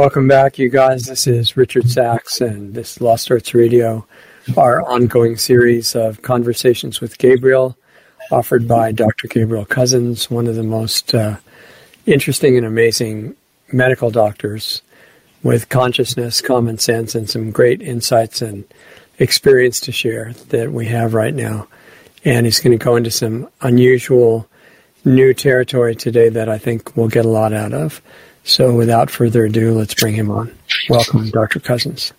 Welcome back, you guys. This is Richard Sacks, and this Lost Arts Radio, our ongoing series of conversations with Gabriel, offered by Dr. Gabriel Cousens, one of the most uh, interesting and amazing medical doctors with consciousness, common sense, and some great insights and experience to share that we have right now. And he's going to go into some unusual new territory today that I think we'll get a lot out of. So without further ado, let's bring him on. Welcome, Dr. Cousens.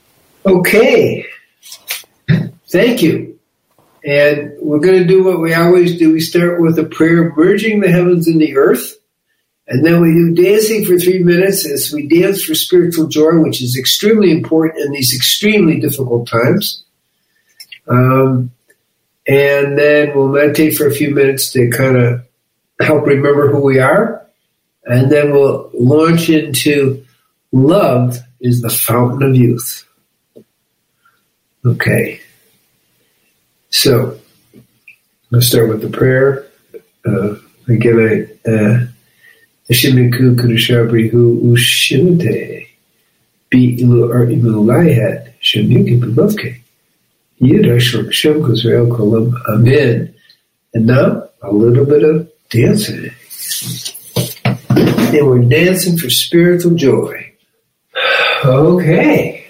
Okay. Thank you. And we're going to do what we always do. We start with a prayer merging the heavens and the earth. And then we do dancing for three minutes as we dance for spiritual joy, which is extremely important in these extremely difficult times. Um, and then we'll meditate for a few minutes to kind of help remember who we are. And then we'll launch into love is the fountain of youth. Okay. So, let's start with the prayer. Uh, again, I, Ashimiku Kurushabrihu Ushimate. Be ilu ar imu laihat. Shamuki Pabovke. Yidashlam Shem Kusrael Kolam. Amen. And now, a little bit of dancing. And we're dancing for spiritual joy. Okay.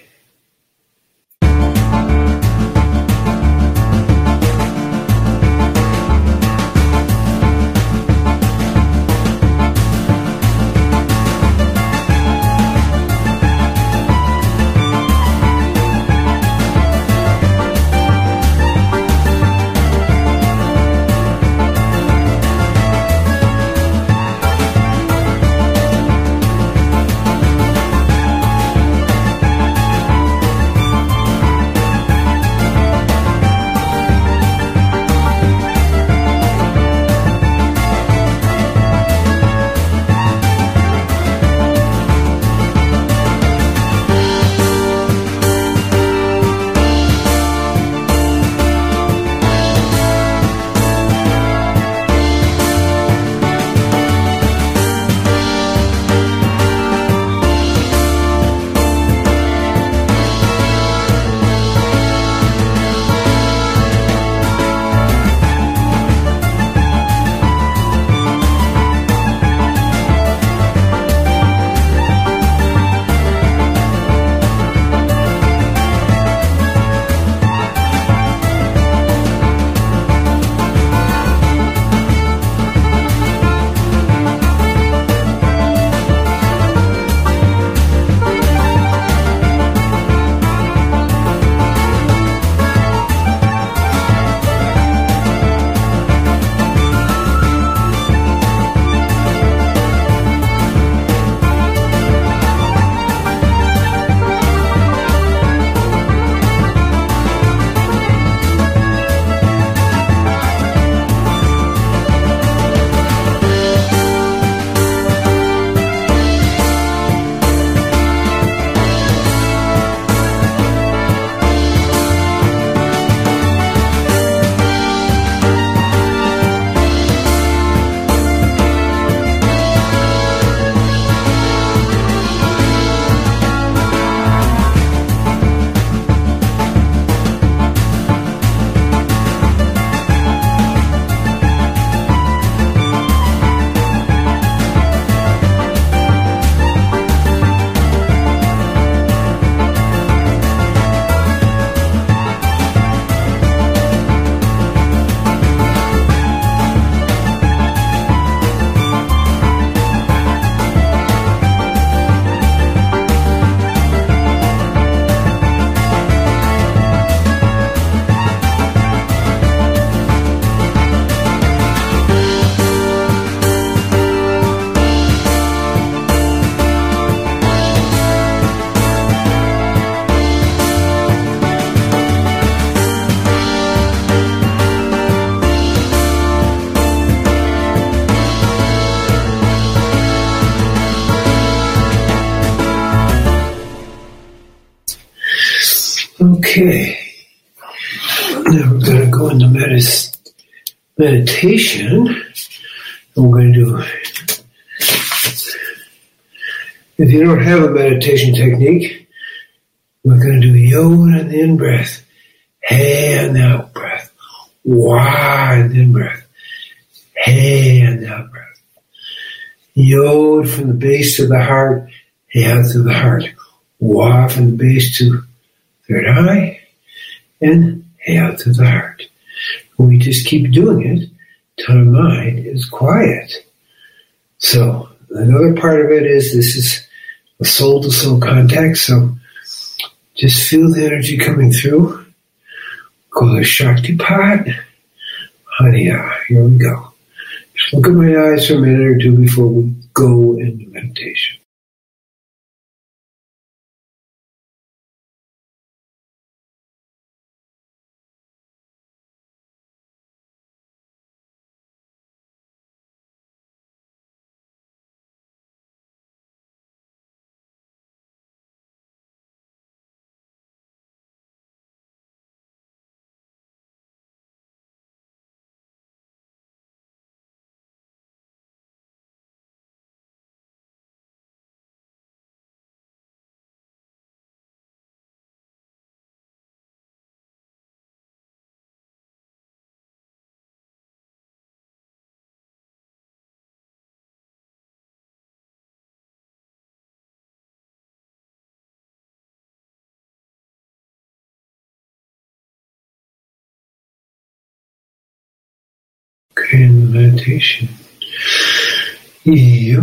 Meditation. We're going to do if you don't have a meditation technique, we're going to do yod on the in breath, hey on the out breath, the in breath, hey on the out breath. Yod from the base to the heart, hey out to the heart, wah from the base to third eye, and hey out to the heart. We just keep doing it till our mind is quiet. So another part of it is this is a soul to soul contact. So just feel the energy coming through. Call it Shaktipat. Honey, uh, here we go. Just look at my eyes for a minute or two before we go into meditation. meditation. Yo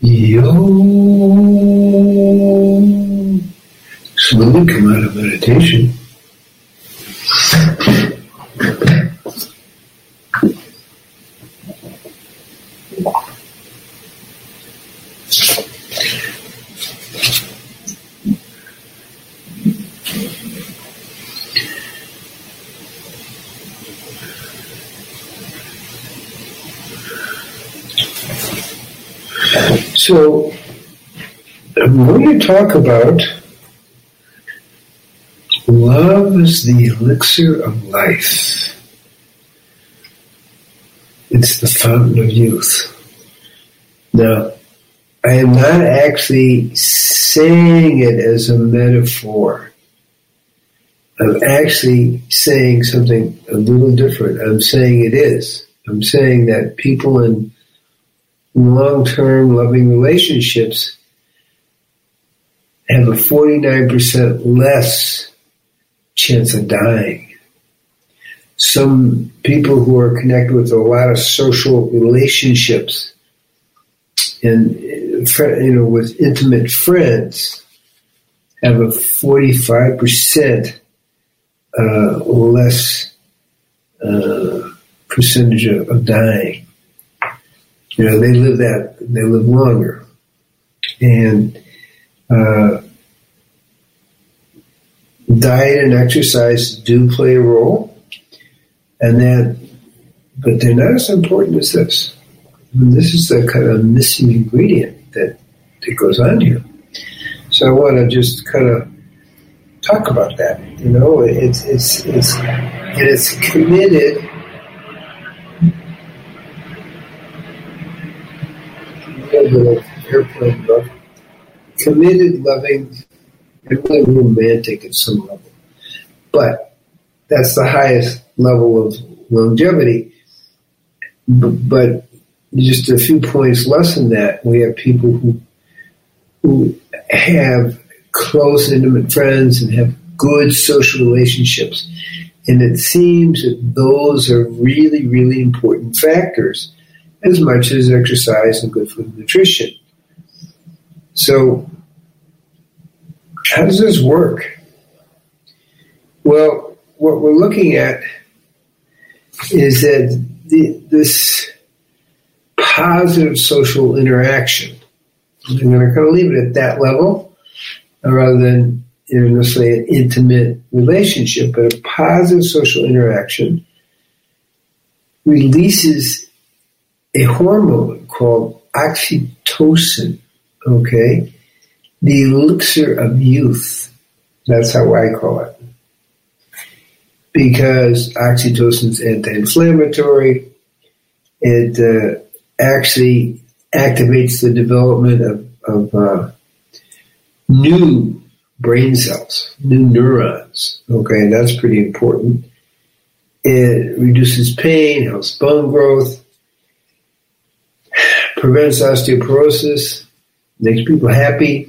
Yo. Slowly come out of meditation. So, I'm going to talk about love is the elixir of life. It's the fountain of youth. Now, I am not actually saying it as a metaphor. I'm actually saying something a little different. I'm saying it is. I'm saying that people in long term loving relationships have a 49% less chance of dying. Some people who are connected with a lot of social relationships and you know with intimate friends have a 45% uh, less uh, percentage of, of dying. You know, they live that, they live longer. And, Uh, diet and exercise do play a role. And then, but they're not as important as this. Mean, this is the kind of missing ingredient that, that goes on here. So I want to just kind of talk about that. You know, it's, it's, it's, and it's committed airplane. Committed, loving, and really romantic at some level. But that's the highest level of longevity. But just a few points less than that, we have people who who have close, intimate friends and have good social relationships. And it seems that those are really, really important factors as much as exercise and good food and nutrition. So, how does this work? Well, what we're looking at is that the, this positive social interaction, I'm going to kind of leave it at that level uh, rather than you know, necessarily an intimate relationship, but a positive social interaction releases a hormone called oxytocin, okay? The elixir of youth. That's how I call it. Because oxytocin is anti-inflammatory. It uh, actually activates the development of, of uh, new brain cells, new neurons. Okay, that's pretty important. It reduces pain, helps bone growth, prevents osteoporosis, makes people happy,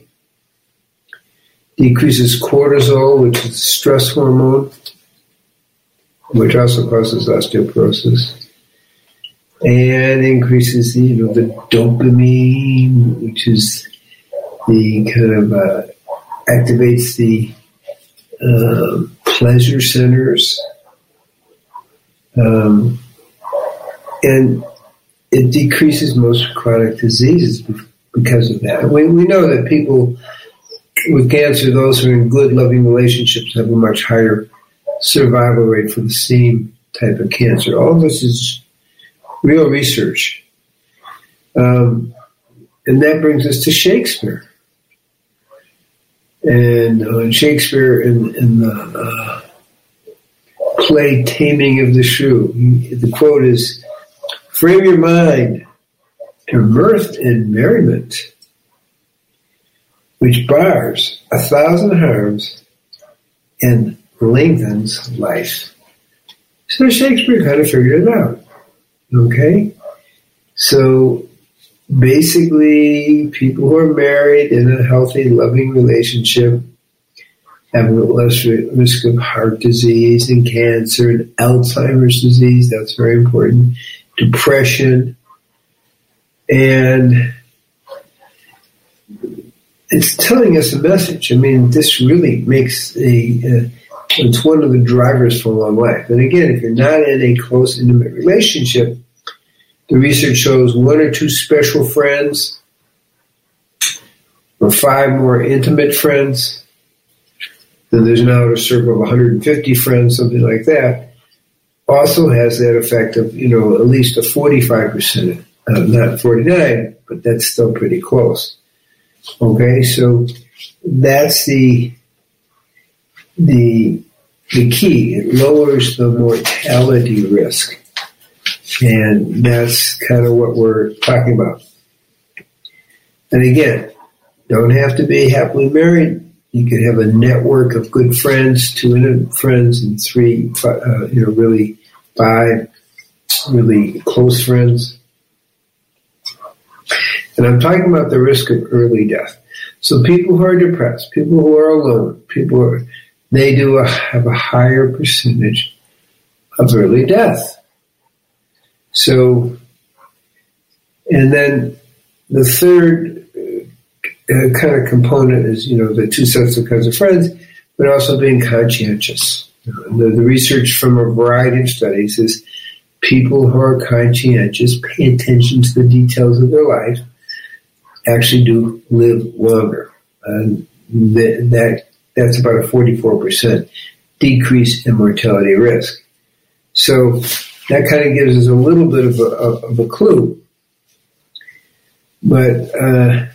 decreases cortisol, which is stress hormone, which also causes osteoporosis, and increases the, you know, the dopamine, which is the kind of uh, activates the uh, pleasure centers. Um, and it decreases most chronic diseases because of that. We, we know that people with cancer, those who are in good, loving relationships, have a much higher survival rate for the same type of cancer. All of this is real research. Um, and that brings us to Shakespeare. And uh, Shakespeare in, in the uh, play Taming of the Shrew, the quote is, Frame your mind to mirth and merriment, which bars a thousand harms and lengthens life. So Shakespeare kind of figured it out. Okay? So basically, people who are married in a healthy, loving relationship have a less risk of heart disease and cancer and Alzheimer's disease. That's very important depression, and it's telling us a message. I mean, this really makes a, uh, it's one of the drivers for long life. And again, if you're not in a close, intimate relationship, the research shows one or two special friends or five more intimate friends. Then there's an outer circle of 150 friends, something like that. Also has that effect of, you know, at least a 45%, uh, not 49, but that's still pretty close. Okay, so that's the the the key. It lowers the mortality risk. And that's kind of what we're talking about. And again, don't have to be happily married. You could have a network of good friends, two intimate friends, and three, uh, you know, really five really close friends. And I'm talking about the risk of early death. So people who are depressed, people who are alone, people who are, they do a, have a higher percentage of early death. So, and then the third uh, kind of component is, you know, the two sets of kinds of friends, but also being conscientious. The, the research from a variety of studies is people who are conscientious, pay attention to the details of their life, actually do live longer. And that, that that's about a 44% decrease in mortality risk. So that kind of gives us a little bit of a, of a clue. But uh,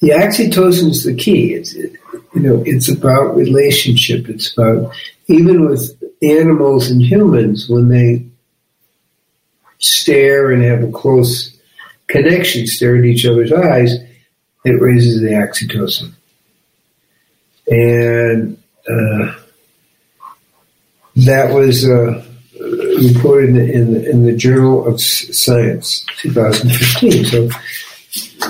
the oxytocin is the key. It's you know it's about relationship. It's about even with animals and humans when they stare and have a close connection, stare at each other's eyes, it raises the oxytocin. And uh, that was uh, reported in the, in the, in, the, Journal of Science, 2015. So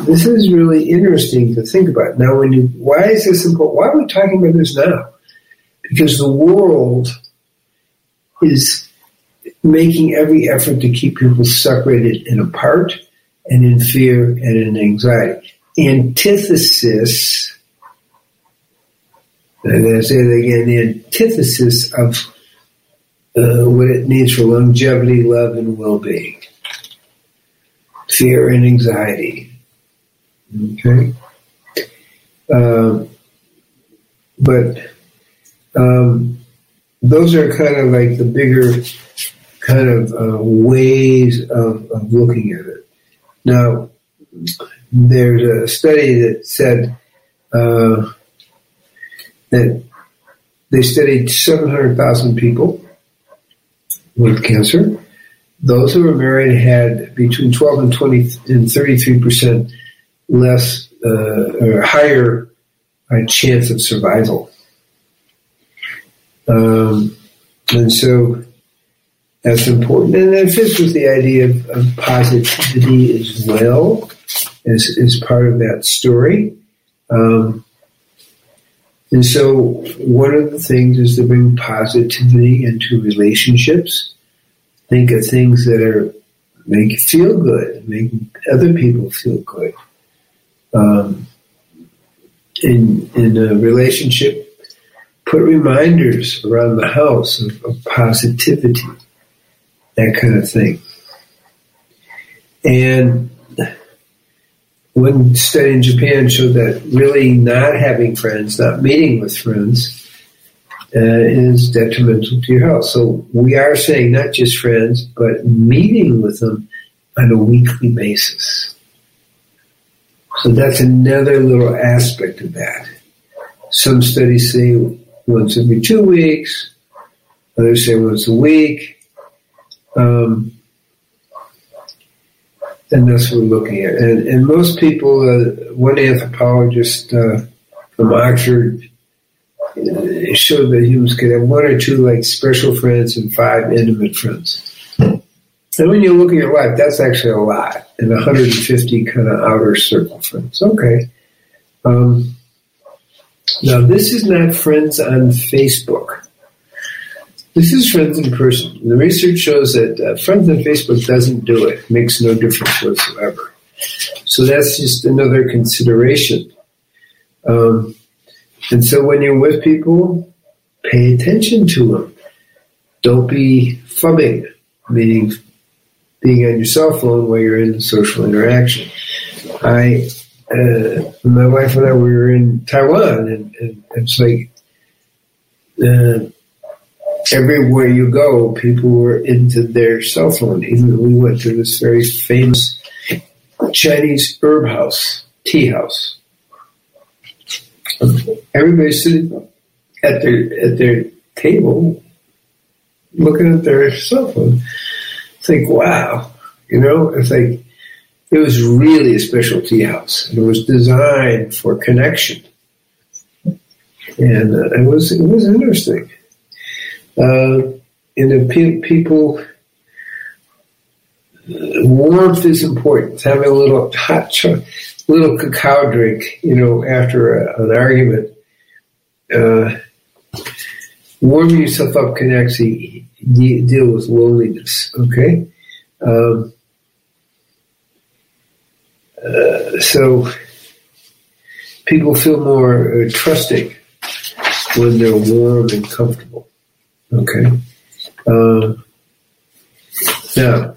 this is really interesting to think about. Now, when you, why is this important? Why are we talking about this now? Because the world is making every effort to keep people separated and apart and in fear and in anxiety. Antithesis, and I say it again, the antithesis of uh, what it needs for longevity, love, and well-being. Fear and anxiety. Okay? Um, but um, those are kind of like the bigger kind of uh, ways of, of looking at it. Now, there's a study that said uh, that they studied 700,000 people with cancer. Those who were married had between 12 and 20 and 33 percent less uh, or higher uh, chance of survival. Um, and so that's important. And that fits with the idea of, of positivity as well as, as part of that story. Um, and so one of the things is to bring positivity into relationships. Think of things that are make you feel good, make other people feel good. Um, in in a relationship, put reminders around the house of, of positivity that kind of thing. And one study in Japan showed that really not having friends, not meeting with friends, uh, is detrimental to your health. So we are saying not just friends, but meeting with them on a weekly basis. So that's another little aspect of that. Some studies say once every two weeks, others say once a week. Um, and that's what we're looking at. And, and most people, uh, one anthropologist uh, from Oxford uh, showed that humans could have one or two like special friends and five intimate friends. And when you look at your life, that's actually a lot. And 150 kind of outer circle friends. Okay. Um, now, this is not friends on Facebook. This is friends in person. The research shows that uh, friends on Facebook doesn't do it. Makes no difference whatsoever. So that's just another consideration. Um, and so when you're with people, pay attention to them. Don't be phubbing, meaning being on your cell phone while you're in social interaction. I, uh, my wife and I we were in Taiwan, and, and it's like uh, everywhere you go, people were into their cell phone. Even we went to this very famous Chinese herb house, tea house. Everybody sitting at their at their table, looking at their cell phone. Like wow, you know. It's like it was really a special tea house. It was designed for connection, and uh, it was it was interesting. Uh, and the pe- people, warmth is important. Having a little hot, little cacao drink, you know, after a, an argument. Uh, warming yourself up can actually deal with loneliness. Okay. Um, uh, so people feel more uh, trusting when they're warm and comfortable. Okay. Uh, now,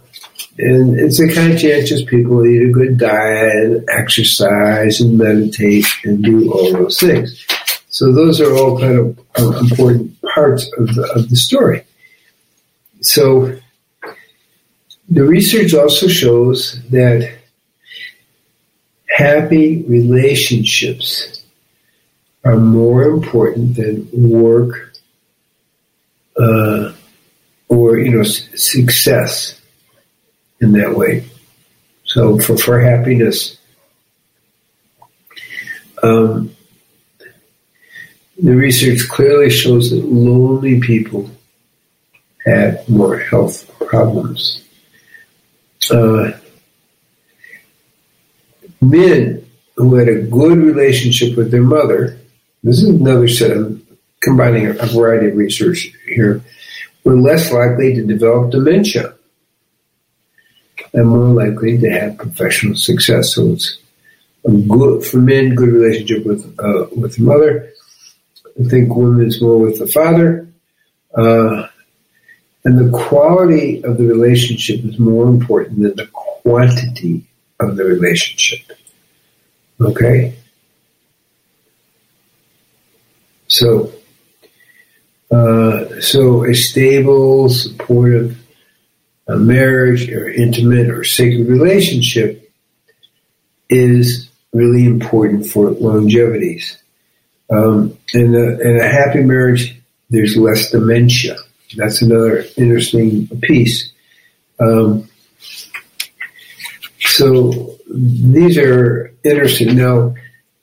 and it's a conscientious people eat a good diet, exercise, and meditate, and do all those things. So those are all kind of uh, important parts of the, of the story. So the research also shows that happy relationships are more important than work uh, or you know success in that way. So for for happiness, um, the research clearly shows that lonely people have more health problems. Uh, men who had a good relationship with their mother, this is another set of combining a variety of research here, were less likely to develop dementia and more likely to have professional success. So it's a good for men, good relationship with uh, with the mother. I think women's more with the father, uh, and the quality of the relationship is more important than the quantity of the relationship. Okay, so so a stable, supportive uh, marriage or intimate or sacred relationship is really important for longevity. Um, in, a, in a happy marriage, there's less dementia. That's another interesting piece. Um, so these are interesting. Now,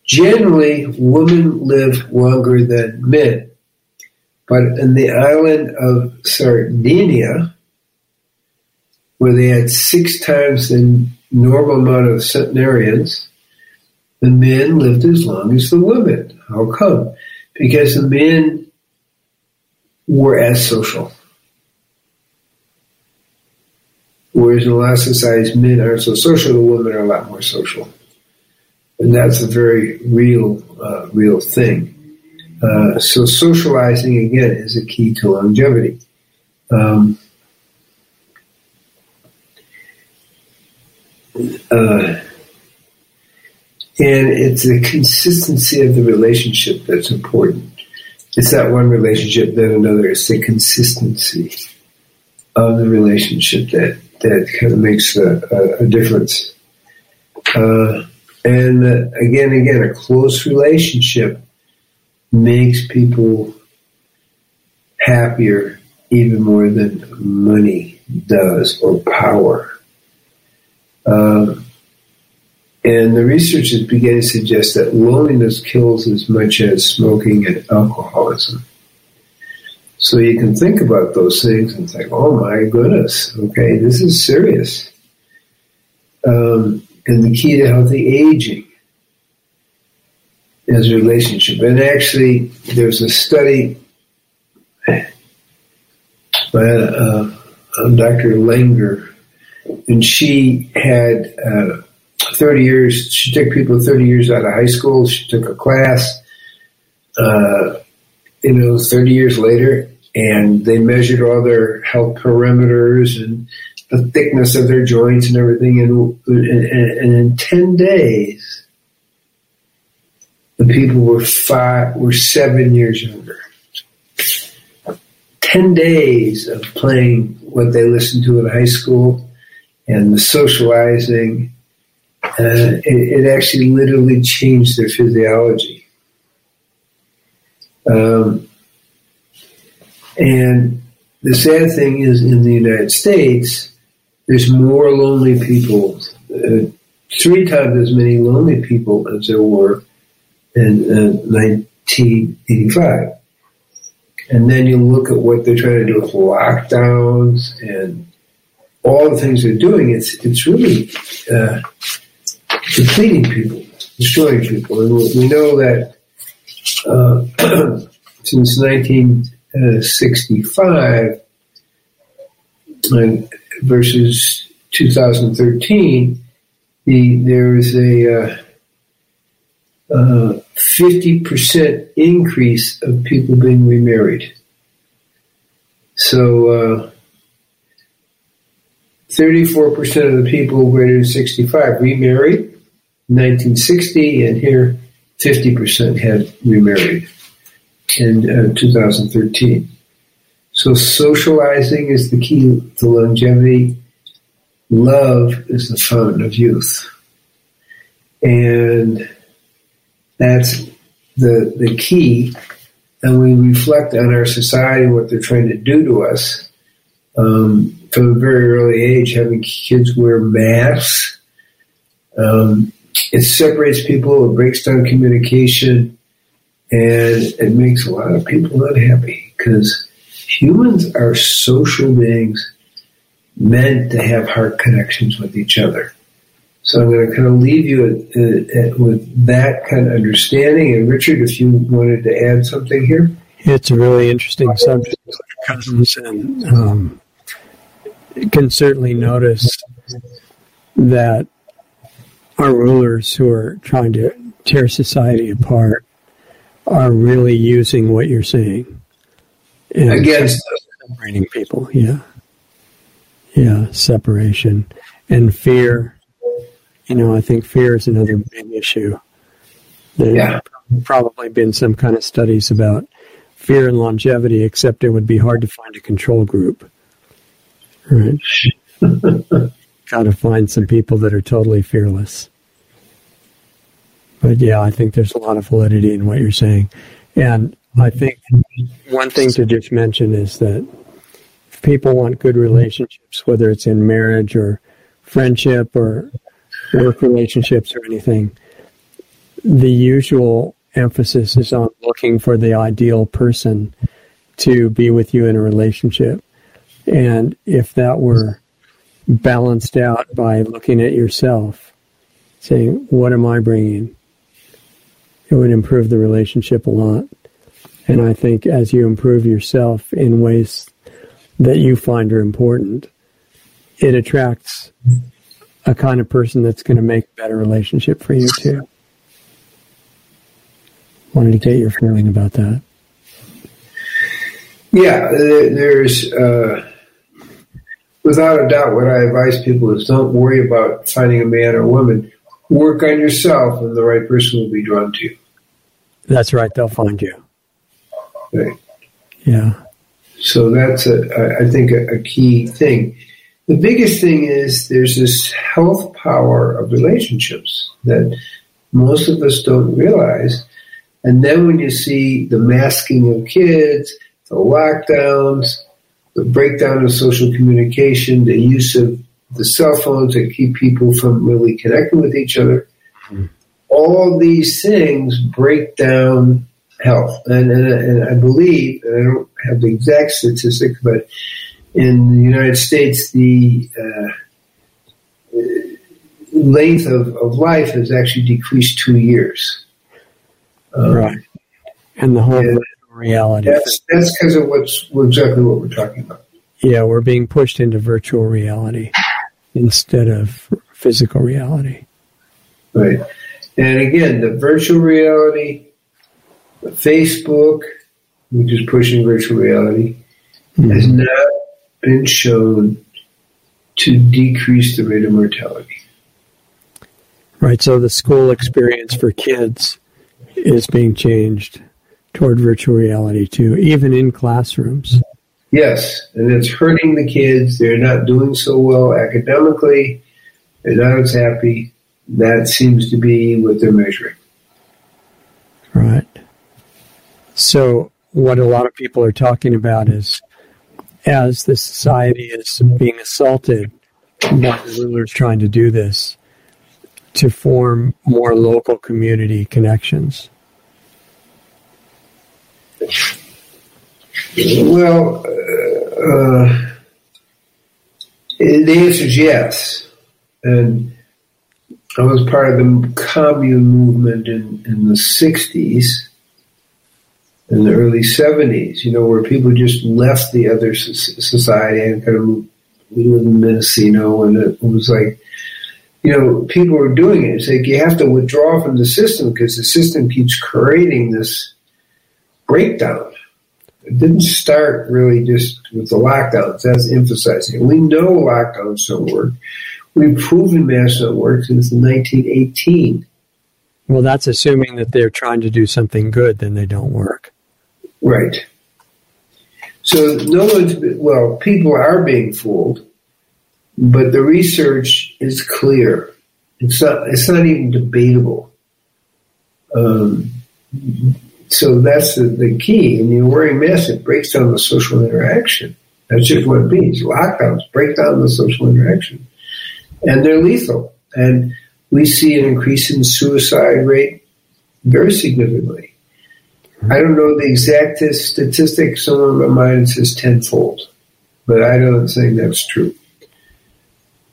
generally, women live longer than men. But in the island of Sardinia, where they had six times the normal amount of centenarians, the men lived as long as the women. How come? Because the men were as social. Whereas in a lot of societies, men aren't so social, the women are a lot more social. And that's a very real, uh, real thing. Uh, so socializing again is a key to longevity. Um, uh, and it's the consistency of the relationship that's important. It's not one relationship then another. It's the consistency of the relationship that that kind of makes a, a, a difference. Uh, and uh, again, again, a close relationship makes people happier even more than money does or power. Um, and the research is beginning to suggest that loneliness kills as much as smoking and alcoholism. So you can think about those things and think, oh my goodness, okay, this is serious. Um, and the key to healthy aging as a relationship. And actually, there's a study by uh, Dr. Langer, and she had uh, 30 years, she took people 30 years out of high school. She took a class, uh, you know, 30 years later, and they measured all their health parameters and the thickness of their joints and everything. And, and, and in 10 days, the people were five, were seven years younger. 10 days of playing what they listened to in high school and the socializing, uh, it, it, actually literally changed their physiology. Um, and the sad thing is, in the United States, there's more lonely people, uh, three times as many lonely people as there were in uh, 1985. And then you look at what they're trying to do with lockdowns and all the things they're doing. It's it's really uh, depleting people, destroying people, and we know that uh, since 1965 uh, versus 2013, the there is a uh, 50% increase of people being remarried. So, uh, 34% of the people greater than 65 remarried 1960, and here 50% had remarried in uh, 2013. So socializing is the key to longevity. Love is the fountain of youth. And that's the, the key. And we reflect on our society, what they're trying to do to us. Um, from a very early age, having kids wear masks. Um, it separates people, it breaks down communication, and it makes a lot of people unhappy because humans are social beings meant to have heart connections with each other. So I'm going to kind of leave you at, at, with that kind of understanding. And Richard, if you wanted to add something here. It's a really interesting subject, Cousens, and um, can certainly notice that our rulers who are trying to tear society apart are really using what you're saying and against separating people. Yeah, yeah, separation and fear you know, I think fear is another big issue. There's yeah. probably been some kind of studies about fear and longevity, except it would be hard to find a control group. Right? Got to find some people that are totally fearless. But yeah, I think there's a lot of validity in what you're saying. And I think one thing to just mention is that if people want good relationships, whether it's in marriage or friendship or work relationships or anything, the usual emphasis is on looking for the ideal person to be with you in a relationship. And if that were balanced out by looking at yourself, saying, What am I bringing? It would improve the relationship a lot. And I think as you improve yourself in ways that you find are important, it attracts a kind of person that's going to make a better relationship for you too. Wanted to get your feeling about that. Yeah, there's uh, without a doubt what I advise people is don't worry about finding a man or woman. Work on yourself, and the right person will be drawn to you. That's right; they'll find you. Right. Yeah. So that's a, I think a, a key thing. The biggest thing is there's this health power of relationships that most of us don't realize. And then when you see the masking of kids, the lockdowns, the breakdown of social communication, the use of the cell phones that keep people from really connecting with each other, all these things break down health. And, and, and I believe, and I don't have the exact statistic, but in the United States, the uh, length of, of life has actually decreased two years. Um, right. And the whole and reality. That's, that's because of what's exactly what we're talking about. Yeah, we're being pushed into virtual reality instead of physical reality. Right. And again, the virtual reality, Facebook, which is pushing virtual reality, mm-hmm. has not been shown to decrease the rate of mortality. Right. So the school experience for kids is being changed toward virtual reality too, even in classrooms. Yes, and it's hurting the kids. They're not doing so well academically. They're not as happy. That seems to be what they're measuring. Right. So, what a lot of people are talking about is as the society is being assaulted by the rulers trying to do this, to form more local community connections. Well, uh, uh, the answer is yes. And I was part of the commune movement in, in the 60s in the early 70s, you know, where people just left the other society and kind of we lived in Mendocino and it was like, you know, people were doing it. It's like you have to withdraw from the system because the system keeps creating this breakdown. It didn't start really just with the lockdowns. That's emphasizing. We know lockdowns don't work. We've proven masks don't work since 1918. Well, that's assuming that they're trying to do something good, then they don't work. Right. So no one's well, people are being fooled, but the research is clear. It's not. It's not even debatable. Um, so that's the, the key. And you're wearing masks, it breaks down the social interaction. That's just what it means. Lockdowns break down the social interaction. And they're lethal. And we see an increase in suicide rate very significantly. I don't know the exact statistic. Someone in my mind says tenfold, but I don't think that's true.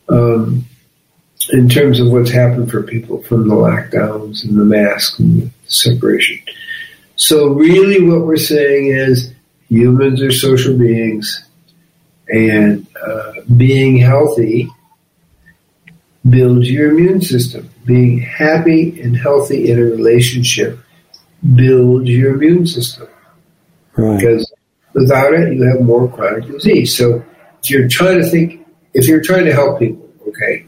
Um, in terms of what's happened for people from the lockdowns and the mask and the separation. So really what we're saying is humans are social beings and uh, being healthy builds your immune system. Being happy and healthy in a relationship builds your immune system. Right. Because without it, you have more chronic disease. So if you're trying to think, if you're trying to help people, okay,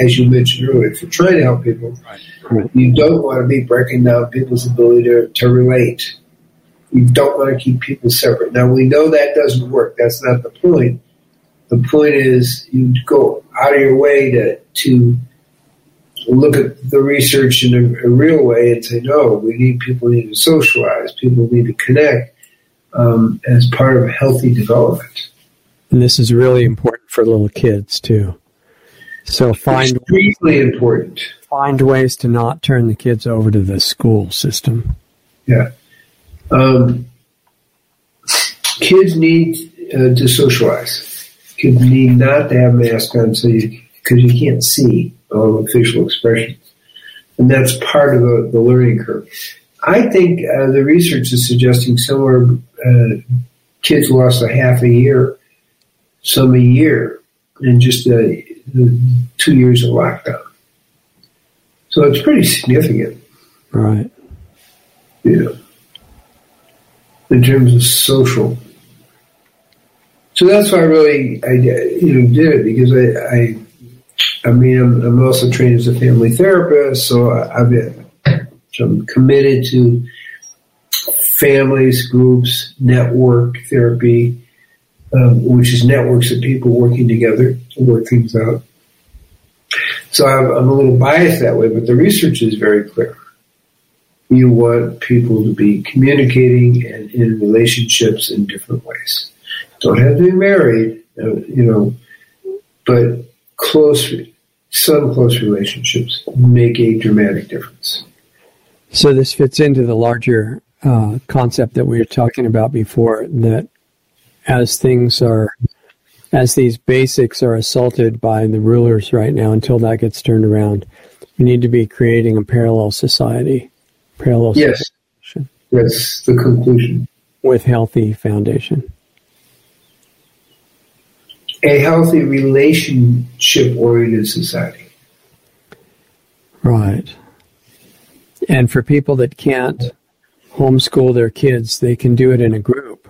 as you mentioned earlier, if you're trying to help people, right. you don't want to be breaking down people's ability to, to relate. You don't want to keep people separate. Now we know that doesn't work. That's not the point. The point is you go out of your way to to look at the research in a, a real way and say, no, we need people need to socialize, people need to connect um, as part of healthy development. And this is really important for little kids too. So find extremely ways, important. Find ways to not turn the kids over to the school system. Yeah, um, kids need uh, to socialize. Kids need not to have masks on so you because you can't see the facial expressions, and that's part of the, the learning curve. I think uh, the research is suggesting somewhere uh, kids lost a half a year, some a year, in just the, the two years of lockdown. So it's pretty significant. Right. Yeah. In terms of social. So that's why I really I you know did it because I, I I mean, I'm, I'm, also trained as a family therapist, so I, I've been, I'm committed to families, groups, network therapy, um, which is networks of people working together to work things out. So I'm, I'm a little biased that way, but the research is very clear. You want people to be communicating and in relationships in different ways. Don't have to be married, uh, you know, but close, some close relationships make a dramatic difference. So this fits into the larger uh, concept that we were talking about before that as things are, as these basics are assaulted by the rulers right now until that gets turned around, we need to be creating a parallel society. Parallel yes. Society. That's the conclusion. With healthy foundation a healthy relationship oriented society. Right. And for people that can't homeschool their kids, they can do it in a group.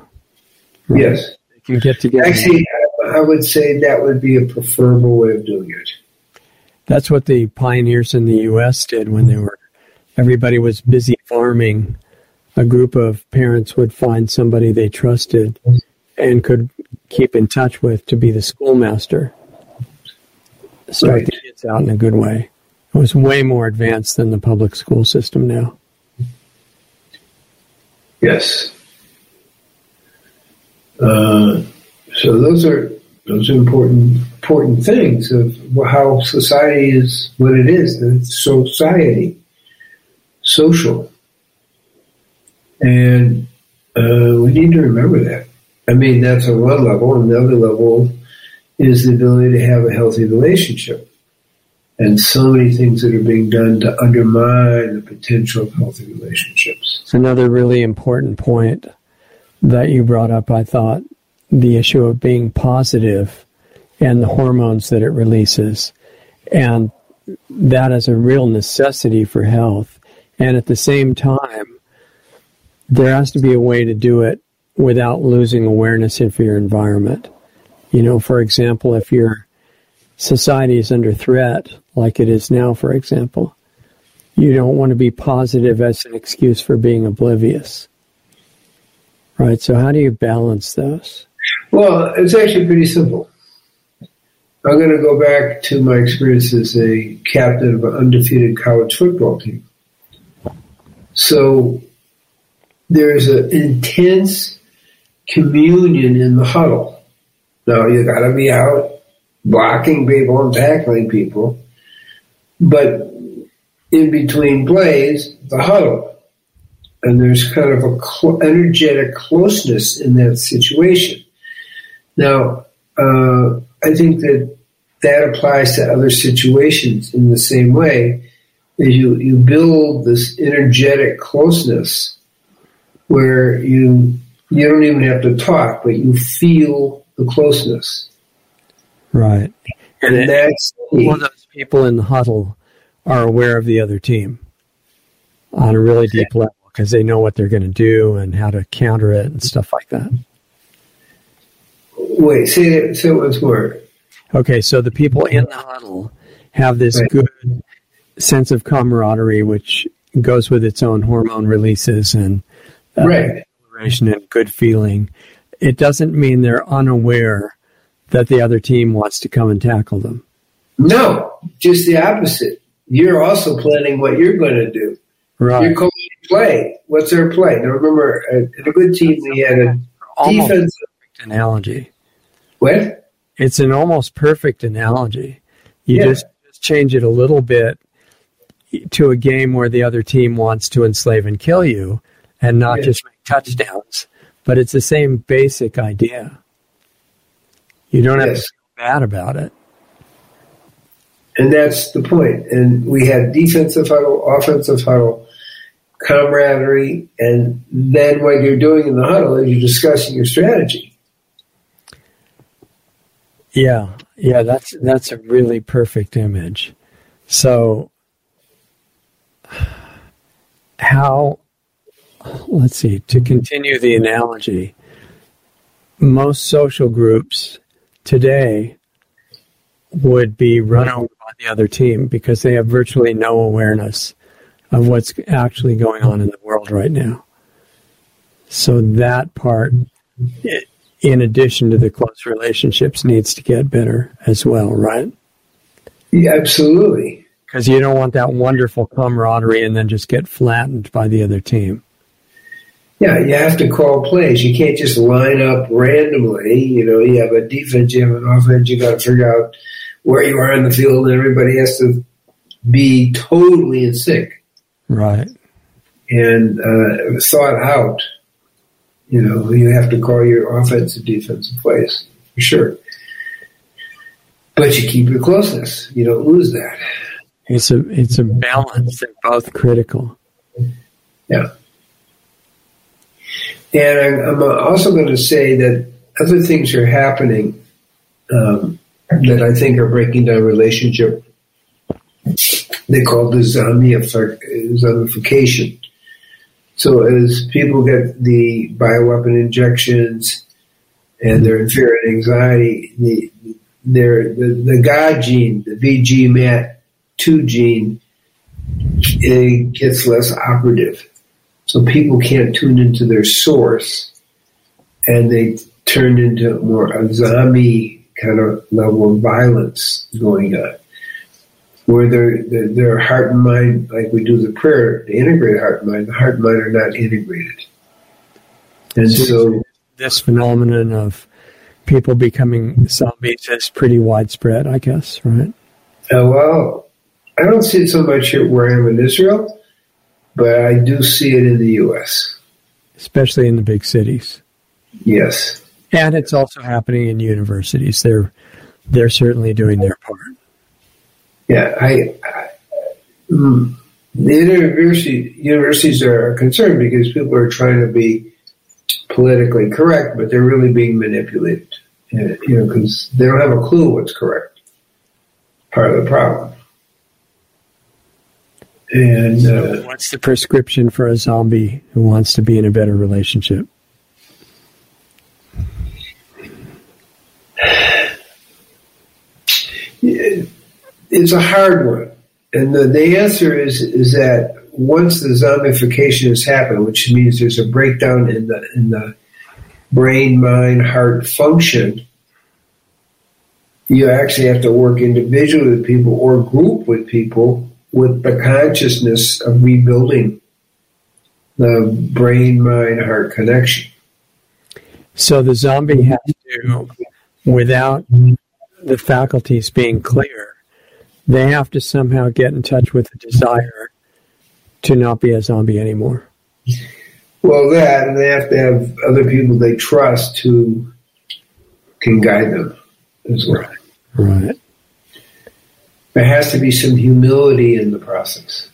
Right? Yes. They can get together. Actually, I would say that would be a preferable way of doing it. That's what the pioneers in the U.S. did when they were, everybody was busy farming. A group of parents would find somebody they trusted and could keep in touch with to be the schoolmaster. Start right. the kids out in a good way. It was way more advanced than the public school system now. Yes. Uh, so those are those are important important things of how society is what it is. The society, social, and uh, we need to remember that. I mean, that's on one level. On the other level is the ability to have a healthy relationship and so many things that are being done to undermine the potential of healthy relationships. It's another really important point that you brought up, I thought, the issue of being positive and the hormones that it releases. And that is a real necessity for health. And at the same time, there has to be a way to do it without losing awareness of your environment. You know, for example, if your society is under threat, like it is now, for example, you don't want to be positive as an excuse for being oblivious. Right? So, how do you balance those? Well, it's actually pretty simple. I'm going to go back to my experience as a captain of an undefeated college football team. So, there's an intense communion in the huddle. Now, you got to be out blocking people and tackling people. But in between plays, the huddle. And there's kind of a cl- energetic closeness in that situation. Now, uh, I think that that applies to other situations in the same way. As you, you build this energetic closeness where you you don't even have to talk, but you feel the closeness. Right. And, and that's one of those people in the huddle are aware of the other team on a really deep level because they know what they're going to do and how to counter it and stuff like that. Wait, say it, say it once more. Okay, so the people in the huddle have this right. good sense of camaraderie, which goes with its own hormone releases and uh, right. And good feeling. It doesn't mean they're unaware that the other team wants to come and tackle them. No, just the opposite. You're also planning what you're going to do. Right. You're calling play. What's their play? Now remember, in a good team, we had a almost defensive analogy. What? It's an almost perfect analogy. You yeah. just, just change it a little bit to a game where the other team wants to enslave and kill you and not yeah. just make touchdowns. But it's the same basic idea. You don't yes. have to feel bad about it. And that's the point. And we had defensive huddle, offensive huddle, camaraderie, and then what you're doing in the huddle is you're discussing your strategy. Yeah, yeah, that's that's a really perfect image. So how let's see, to mm-hmm. continue the analogy, most social groups today would be run over by the other team because they have virtually no awareness of what's actually going on in the world right now. So that part, in addition to the close relationships, needs to get better as well, right? Yeah, absolutely. Because you don't want that wonderful camaraderie and then just get flattened by the other team. Yeah, you have to call plays. You can't just line up randomly. You know, you have a defense, you have an offense. You got to figure out where you are in the field, and everybody has to be totally in sync. Right. And uh, thought out. You know, you have to call your offensive defensive plays for sure. But you keep your closeness. You don't lose that. It's a it's a balance. They're both critical. Yeah. And I'm also going to say that other things are happening um, that I think are breaking down relationship they call it zombification. So as people get the bioweapon injections and they're in fear and anxiety, the, the, the God gene, the VMAT2 gene, it gets less operative. So people can't tune into their source and they turn into more a zombie kind of level of violence going on where their, their, their heart and mind, like we do the prayer, the integrated heart and mind, the heart and mind are not integrated. And so, so this phenomenon of people becoming zombies is pretty widespread, I guess, right? Uh, well, I don't see it so much here where I am in Israel, but I do see it in the U.S., especially in the big cities. Yes, and it's also happening in universities. They're they're certainly doing their part. Yeah, I, I mm, the university universities are concerned because people are trying to be politically correct, but they're really being manipulated. You know, because they don't have a clue what's correct. Part of the problem. And uh, what's the prescription for a zombie who wants to be in a better relationship? It's a hard one. And the, the answer is is that once the zombification has happened, which means there's a breakdown in the in the brain, mind, heart function, you actually have to work individually with people or group with people with the consciousness of rebuilding the brain, mind, heart connection. So the zombie has to, without the faculties being clear, they have to somehow get in touch with the desire to not be a zombie anymore. Well, that, and they have to have other people they trust who can guide them as well. Right. There has to be some humility in the process.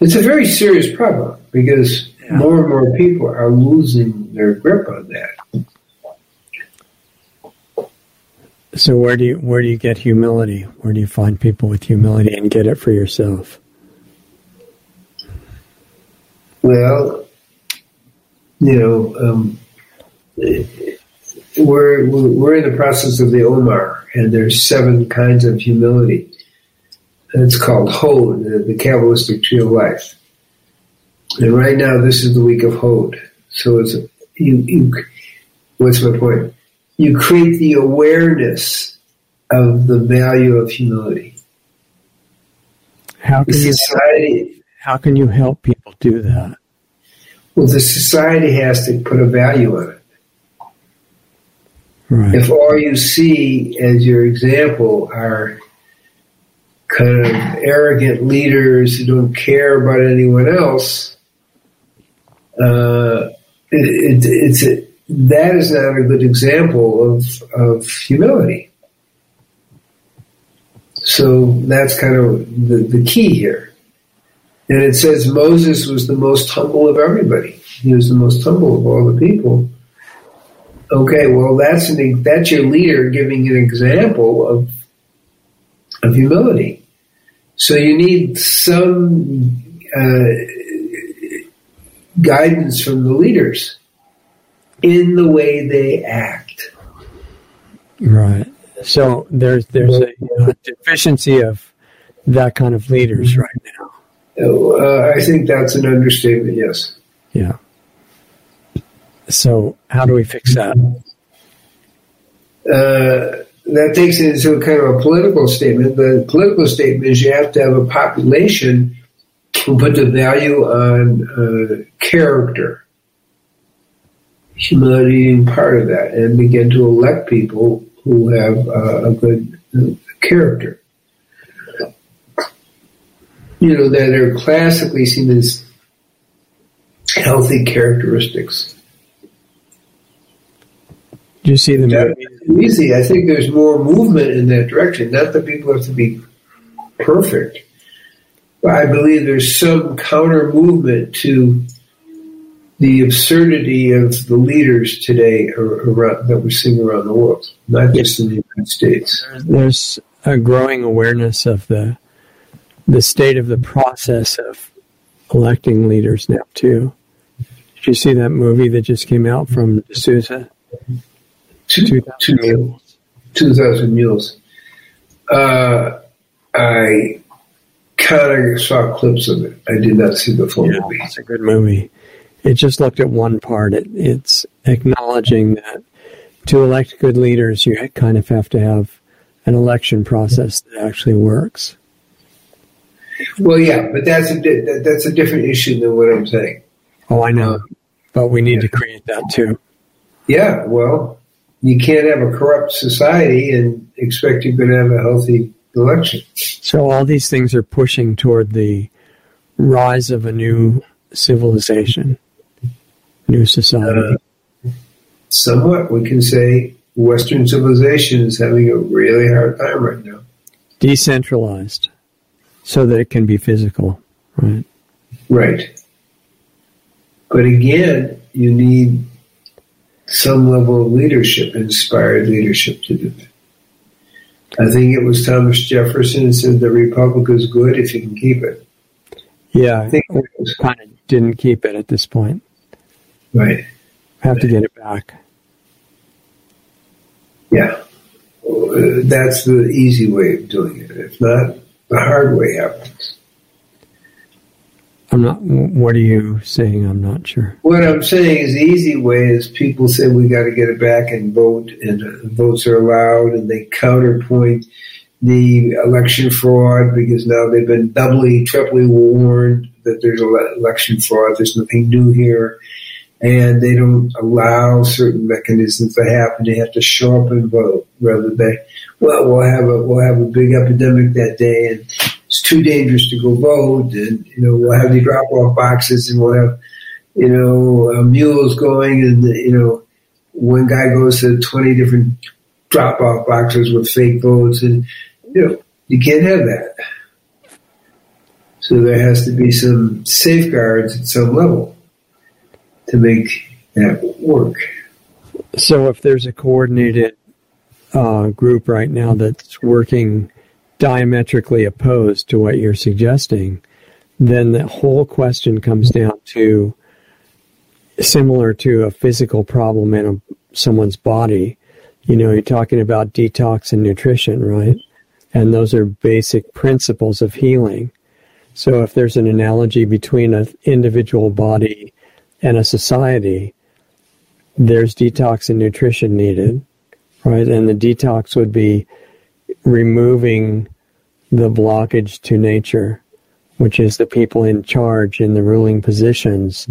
It's a very serious problem because yeah. more and more people are losing their grip on that. So where do you where do you get humility? Where do you find people with humility and get it for yourself? Well, you know, um, we're we're in the process of the Omer, and there's seven kinds of humility. And it's called Hod, the, the Kabbalistic tree of life. And right now, this is the week of Hod. So it's you. you what's my point? you create the awareness of the value of humility. How can the society, you how can you help people do that? Well, the society has to put a value on it. Right. If all you see as your example are kind of arrogant leaders who don't care about anyone else, uh, it, it, it's a, that is not a good example of, of humility. So that's kind of the, the key here. And it says Moses was the most humble of everybody. He was the most humble of all the people. Okay, well that's an, that's your leader giving an example of of humility. So you need some uh, guidance from the leaders in the way they act. Right. So there's there's a, a deficiency of that kind of leaders right now. Uh, I think that's an understatement. Yes. Yeah. So how do we fix that? Uh, that takes into kind of a political statement. The political statement is you have to have a population who put the value on uh, character humility being part of that and begin to elect people who have uh, a good uh, character. You know, that are classically seen as healthy characteristics. Do you see the easy? I think there's more movement in that direction. Not that people have to be perfect, but I believe there's some counter movement to the absurdity of the leaders today around, that we're seeing around the world, not just in the United States. There's a growing awareness of the the state of the process of electing leaders now too. Did you see that movie that just came out from D'Souza? Two thousand mules. Two thousand mules. Uh, I kind of saw clips of it. I did not see the full yeah, movie. It's a good movie. It just looked at one part. It, it's acknowledging that to elect good leaders, you kind of have to have an election process that actually works. Well, yeah, but that's a that's a different issue than what I'm saying. Oh, I know, but we need yeah. to create that too. Yeah, well, you can't have a corrupt society and expect you're going to have a healthy election. So all these things are pushing toward the rise of a new civilization, new society. Uh, somewhat, we can say Western civilization is having a really hard time right now. Decentralized, so that it can be physical, right? Right. But again, you need some level of leadership, inspired leadership to do it. I think it was Thomas Jefferson said the republic is good if you can keep it. Yeah, I think it was kind of didn't keep it at this point. Right. Have to get it back. Yeah. That's the easy way of doing it. If not, the hard way happens. I'm not. What are you saying? I'm not sure. What I'm saying is the easy way is people say we got to get it back and vote, and uh, votes are allowed, and they counterpoint the election fraud because now they've been doubly, triply warned that there's election fraud. There's nothing new here, and they don't allow certain mechanisms to happen. They have to show up and vote rather than well, we'll have a we'll have a big epidemic that day, and too dangerous to go vote, and you know we'll have the drop off boxes, and we'll have you know uh, mules going, and you know one guy goes to twenty different drop off boxes with fake votes, and you know you can't have that. So there has to be some safeguards at some level to make that work. So if there's a coordinated uh, group right now that's working diametrically opposed to what you're suggesting, then the whole question comes down to similar to a physical problem in a, someone's body. You know, you're talking about detox and nutrition, right? And those are basic principles of healing. So if there's an analogy between an individual body and a society, there's detox and nutrition needed, right? And the detox would be removing the blockage to nature, which is the people in charge in the ruling positions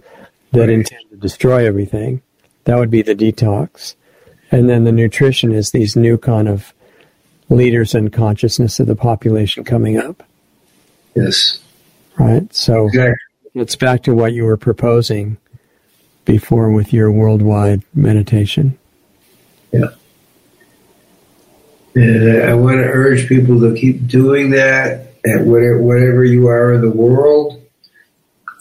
that right. intend to destroy everything. That would be the detox. And then the nutrition is these new kind of leaders and consciousness of the population coming up. Yes. Right? So it's back to what you were proposing before with your worldwide meditation. Yeah. And I want to urge people to keep doing that at whatever, whatever you are in the world.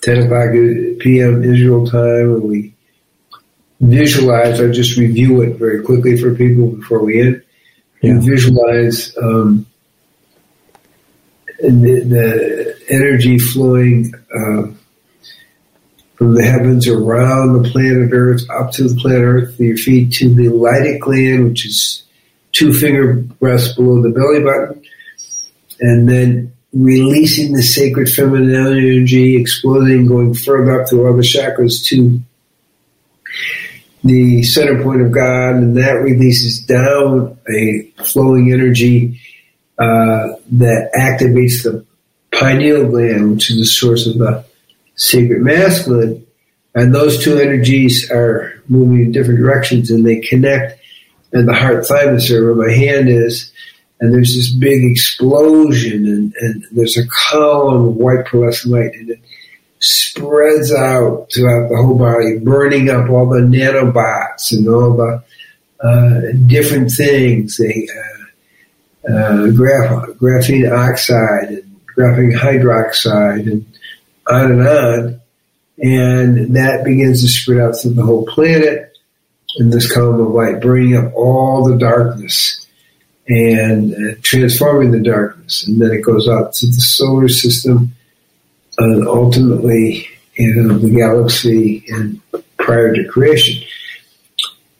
10 o'clock p.m. Israel time, and we visualize, I just review it very quickly for people before we end. Yeah. You visualize um, the, the, energy flowing uh, from the heavens around the planet Earth up to the planet Earth, through your feet to the Leydig gland, which is two finger breaths below the belly button, and then releasing the sacred feminine energy, exploding, going further up through all the chakras to the center point of God, and that releases down a flowing energy uh, that activates the pineal gland, which is the source of the sacred masculine. And those two energies are moving in different directions, and they connect and the heart thymus area where my hand is, and there's this big explosion, and, and there's a column of white pearlescent light, and it spreads out throughout the whole body, burning up all the nanobots and all the uh, different things, the uh, uh, graph, graphene oxide and graphene hydroxide, and on and on. And that begins to spread out through the whole planet in this column of light, bringing up all the darkness and uh, transforming the darkness. And then it goes out to the solar system and ultimately you know, the galaxy and prior to creation.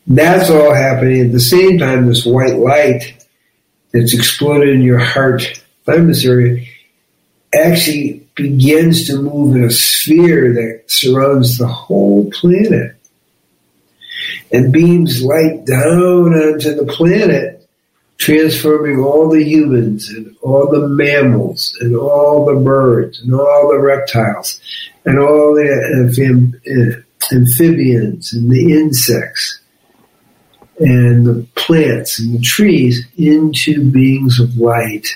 That's all happening at the same time. This white light that's exploded in your heart thymus area actually begins to move in a sphere that surrounds the whole planet and beams light down onto the planet, transforming all the humans and all the mammals and all the birds and all the reptiles and all the uh, uh, amphibians and the insects and the plants and the trees into beings of light.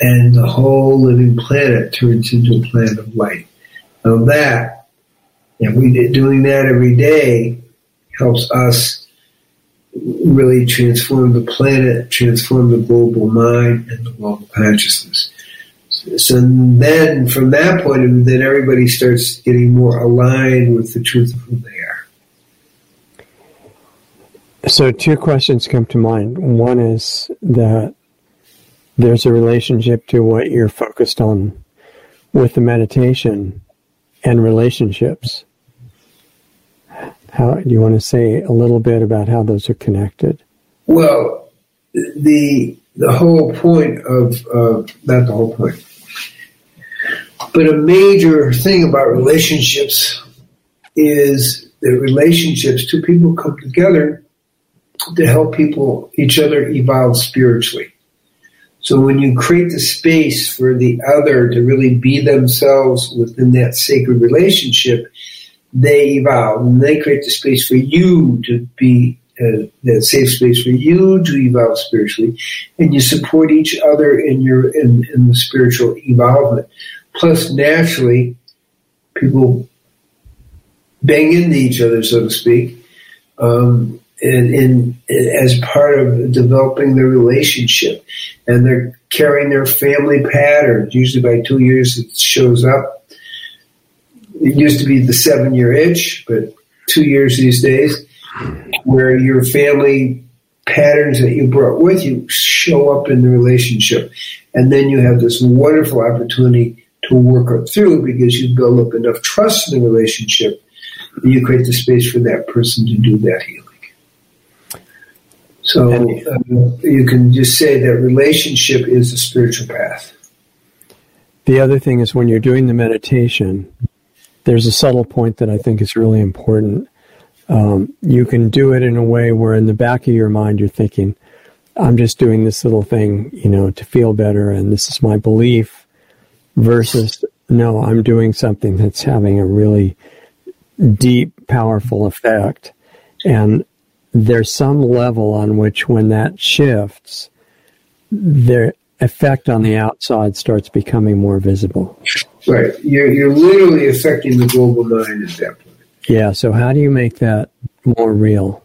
And the whole living planet turns into a planet of light. Now that, and we're doing that every day helps us really transform the planet, transform the global mind and the global consciousness. So then, from that point of view, then everybody starts getting more aligned with the truth of who they are. So, two questions come to mind. One is that there's a relationship to what you're focused on with the meditation and relationships. How do you want to say a little bit about how those are connected? Well, the the whole point of uh, not the whole point, but a major thing about relationships is that relationships, two people come together to help people, each other evolve spiritually. So when you create the space for the other to really be themselves within that sacred relationship, they evolve and they create the space for you to be uh, that safe space for you to evolve spiritually, and you support each other in your in, in the spiritual evolvement. Plus, naturally, people bang into each other, so to speak, um, and, and, as part of developing their relationship. And they're carrying their family pattern. Usually, by two years, it shows up. It used to be the seven year itch, but two years these days, where your family patterns that you brought with you show up in the relationship. And then you have this wonderful opportunity to work it through because you build up enough trust in the relationship that you create the space for that person to do that healing. So uh, you can just say that relationship is a spiritual path. The other thing is when you're doing the meditation, there's a subtle point that I think is really important. Um, you can do it in a way where in the back of your mind you're thinking, I'm just doing this little thing, you know, to feel better, and this is my belief versus no, I'm doing something that's having a really deep, powerful effect. And there's some level on which when that shifts, their effect on the outside starts becoming more visible. Right. You're, you're literally affecting the global mind at that point. Yeah. So how do you make that more real?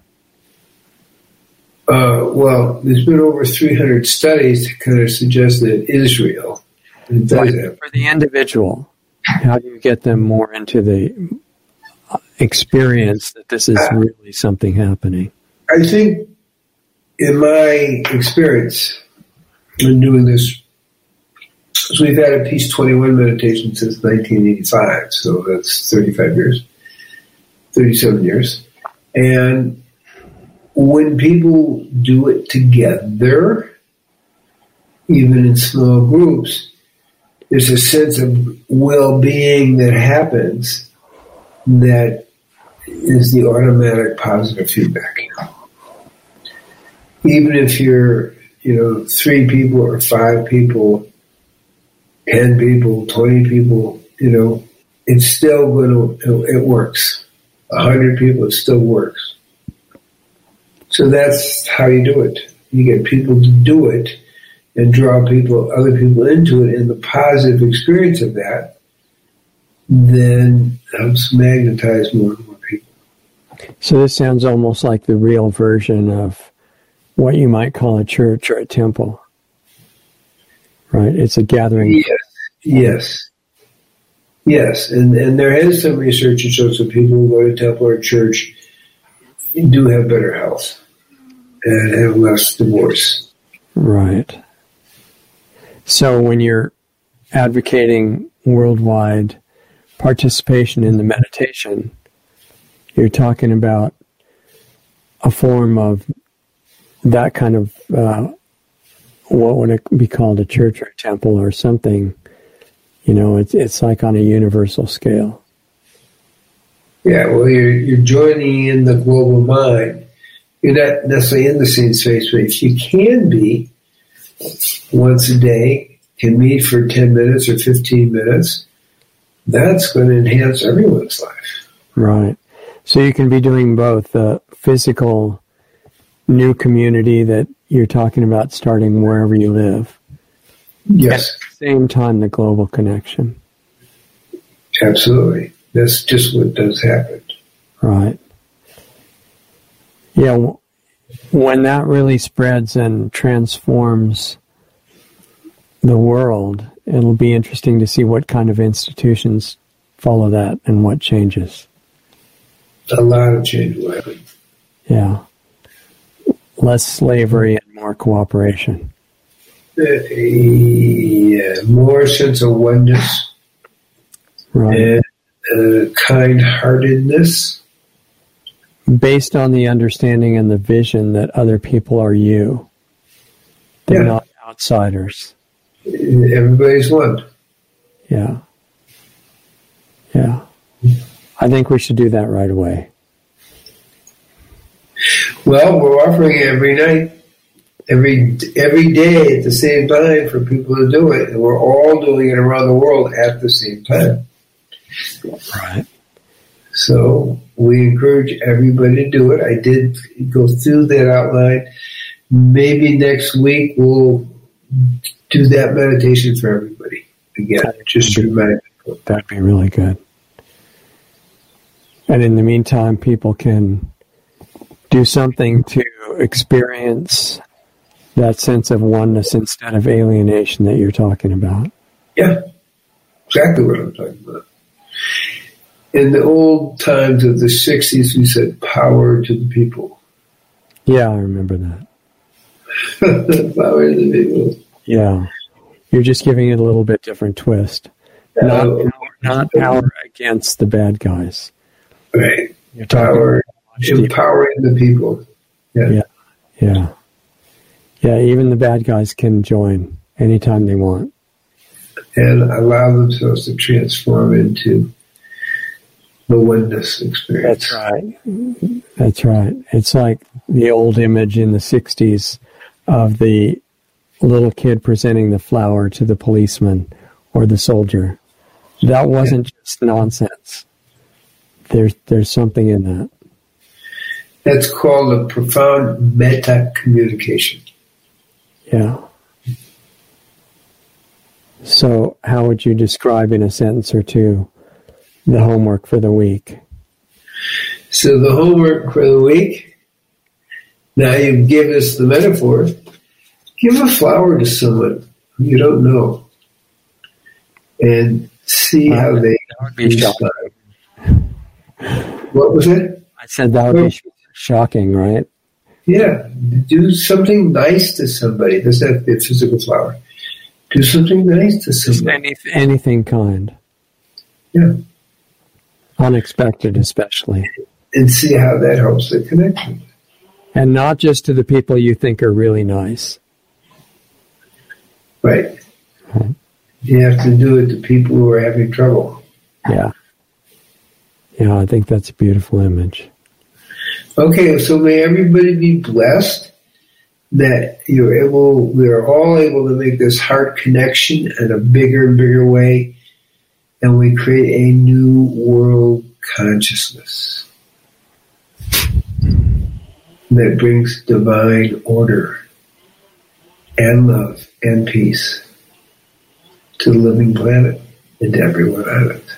Uh, well, there's been over 300 studies that kind of suggest that it is real. For the individual, how do you get them more into the experience that this is uh, really something happening? I think, in my experience, in doing this, so we've had a Peace 21 meditation since 1985, so that's 35 years, 37 years. And when people do it together, even in small groups, there's a sense of well-being that happens that is the automatic positive feedback. Even if you're, you know, three people or five people, ten people, twenty people, you know, it's still going to, it works. A hundred people, it still works. So that's how you do it. You get people to do it and draw people, other people into it, and the positive experience of that then helps magnetize more and more people. So this sounds almost like the real version of what you might call a church or a temple, right? It's a gathering. Yes, yes, yes, and and there is some research that shows that people who go to temple or church do have better health and have less divorce Right. So when you're advocating worldwide participation in the meditation, you're talking about a form of that kind of uh, what would it be called a church or a temple or something you know it's it's like on a universal scale. Yeah well you're you're joining in the global mind. You're not necessarily in the same space but you can be once a day can meet for 10 minutes or 15 minutes that's going to enhance everyone's life. Right. So you can be doing both the physical new community that you're talking about starting wherever you live. Yes. At the same time, the global connection. Absolutely. That's just what does happen. Right. Yeah. When that really spreads and transforms the world, it'll be interesting to see what kind of institutions follow that and what changes. A lot of change will happen. Yeah less slavery and more cooperation. Uh, yeah, more sense of oneness right. and uh, kind-heartedness. Based on the understanding and the vision that other people are you. They're yeah. not outsiders. Everybody's one. Yeah. Yeah. I think we should do that right away. Well, we're offering it every night, every every day at the same time for people to do it, and we're all doing it around the world at the same time. Right. So we encourage everybody to do it. I did go through that outline. Maybe next week we'll do that meditation for everybody again. Just to remind people. That'd be really good. And in the meantime, people can do something to experience that sense of oneness instead of alienation that you're talking about. Yeah, exactly what I'm talking about. In the old times of the 60s, we said power to the people. Yeah, I remember that. power to the people. Yeah. You're just giving it a little bit different twist. Not, uh, not power against the bad guys. Right. You're talking power empowering the people. Yeah. yeah. Yeah. Yeah. Even the bad guys can join anytime they want. And allow themselves to transform into the oneness experience. That's right. That's right. It's like the old image in the 60s of the little kid presenting the flower to the policeman or the soldier. That wasn't yeah. just nonsense. There's there's something in that. That's called a profound meta communication. Yeah. So, how would you describe in a sentence or two the homework for the week? So, the homework for the week, now you've given us the metaphor. Give a flower to someone you don't know and see uh, how they respond. What was it? I said that would be oh. Shocking, right? Yeah, do something nice to somebody. It doesn't have to be a physical flower. Do something nice to somebody. Any, anything kind. Yeah. Unexpected, especially. And see how that helps the connection. And not just to the people you think are really nice. Right. You have to do it to people who are having trouble. Yeah. Yeah, I think that's a beautiful image. Okay, so may everybody be blessed that you're able, we are all able to make this heart connection in a bigger and bigger way, and we create a new world consciousness that brings divine order and love and peace to the living planet and to everyone on it.